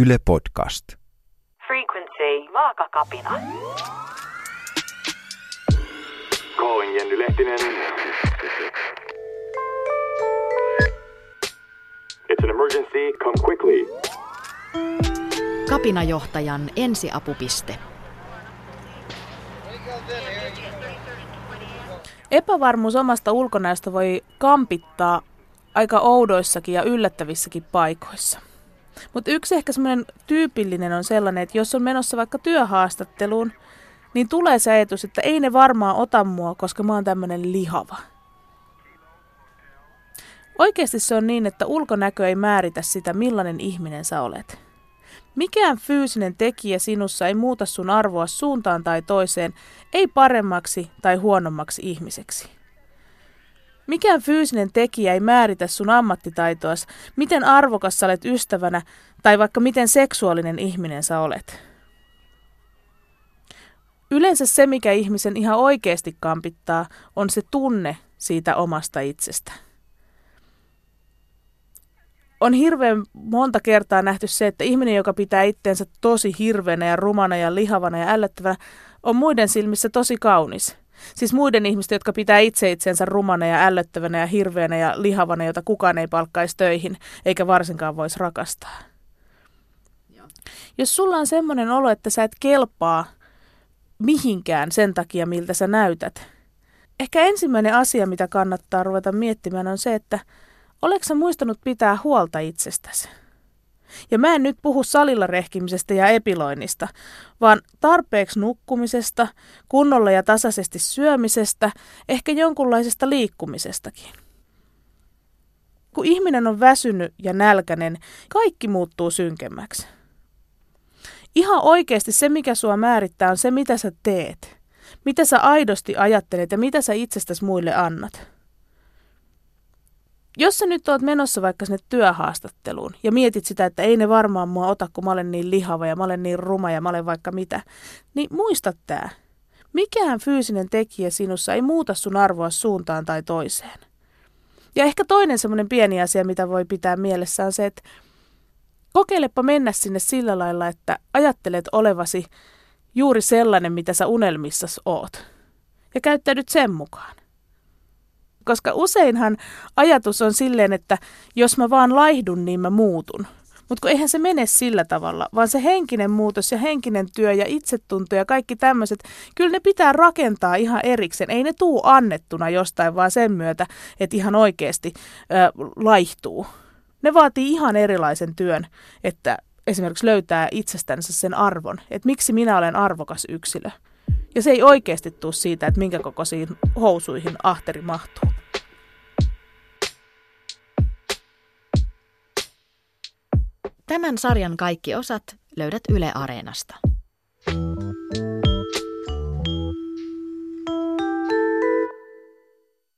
Yle Podcast. Frequency, vaakakapina. Calling Jenny Lehtinen. It's an emergency. Come quickly. Kapinajohtajan ensiapupiste. Epävarmuus omasta ulkonäöstä voi kampittaa aika oudoissakin ja yllättävissäkin paikoissa. Mutta yksi ehkä semmoinen tyypillinen on sellainen, että jos on menossa vaikka työhaastatteluun, niin tulee se ajatus, että ei ne varmaan ota mua, koska mä oon tämmöinen lihava. Oikeasti se on niin, että ulkonäkö ei määritä sitä, millainen ihminen sä olet. Mikään fyysinen tekijä sinussa ei muuta sun arvoa suuntaan tai toiseen, ei paremmaksi tai huonommaksi ihmiseksi. Mikään fyysinen tekijä ei määritä sun ammattitaitoas, miten arvokas sä olet ystävänä tai vaikka miten seksuaalinen ihminen sä olet. Yleensä se, mikä ihmisen ihan oikeasti kampittaa, on se tunne siitä omasta itsestä. On hirveän monta kertaa nähty se, että ihminen, joka pitää itteensä tosi hirveänä ja rumana ja lihavana ja ällöttävänä, on muiden silmissä tosi kaunis. Siis muiden ihmisten, jotka pitää itse itsensä rumana ja ällöttävänä ja hirveänä ja lihavana, jota kukaan ei palkkaisi töihin, eikä varsinkaan voisi rakastaa. Jos sulla on semmoinen olo, että sä et kelpaa mihinkään sen takia, miltä sä näytät, ehkä ensimmäinen asia, mitä kannattaa ruveta miettimään, on se, että Oletko muistanut pitää huolta itsestäsi? Ja mä en nyt puhu salilla rehkimisestä ja epiloinnista, vaan tarpeeksi nukkumisesta, kunnolla ja tasaisesti syömisestä, ehkä jonkunlaisesta liikkumisestakin. Kun ihminen on väsynyt ja nälkäinen, kaikki muuttuu synkemmäksi. Ihan oikeasti se, mikä sua määrittää, on se, mitä sä teet. Mitä sä aidosti ajattelet ja mitä sä itsestäsi muille annat. Jos sä nyt oot menossa vaikka sinne työhaastatteluun ja mietit sitä, että ei ne varmaan mua ota, kun mä olen niin lihava ja mä olen niin ruma ja mä olen vaikka mitä, niin muista tää. Mikään fyysinen tekijä sinussa ei muuta sun arvoa suuntaan tai toiseen. Ja ehkä toinen semmoinen pieni asia, mitä voi pitää mielessä on se, että kokeilepa mennä sinne sillä lailla, että ajattelet olevasi juuri sellainen, mitä sä unelmissas oot. Ja käyttäydyt sen mukaan. Koska useinhan ajatus on silleen, että jos mä vaan laihdun, niin mä muutun. Mutta kun eihän se mene sillä tavalla, vaan se henkinen muutos ja henkinen työ ja itsetunto ja kaikki tämmöiset, kyllä ne pitää rakentaa ihan erikseen. Ei ne tuu annettuna jostain vaan sen myötä, että ihan oikeasti ö, laihtuu. Ne vaatii ihan erilaisen työn, että esimerkiksi löytää itsestänsä sen arvon, että miksi minä olen arvokas yksilö. Ja se ei oikeasti tule siitä, että minkä kokoisiin housuihin ahteri mahtuu. Tämän sarjan kaikki osat löydät Yle Areenasta.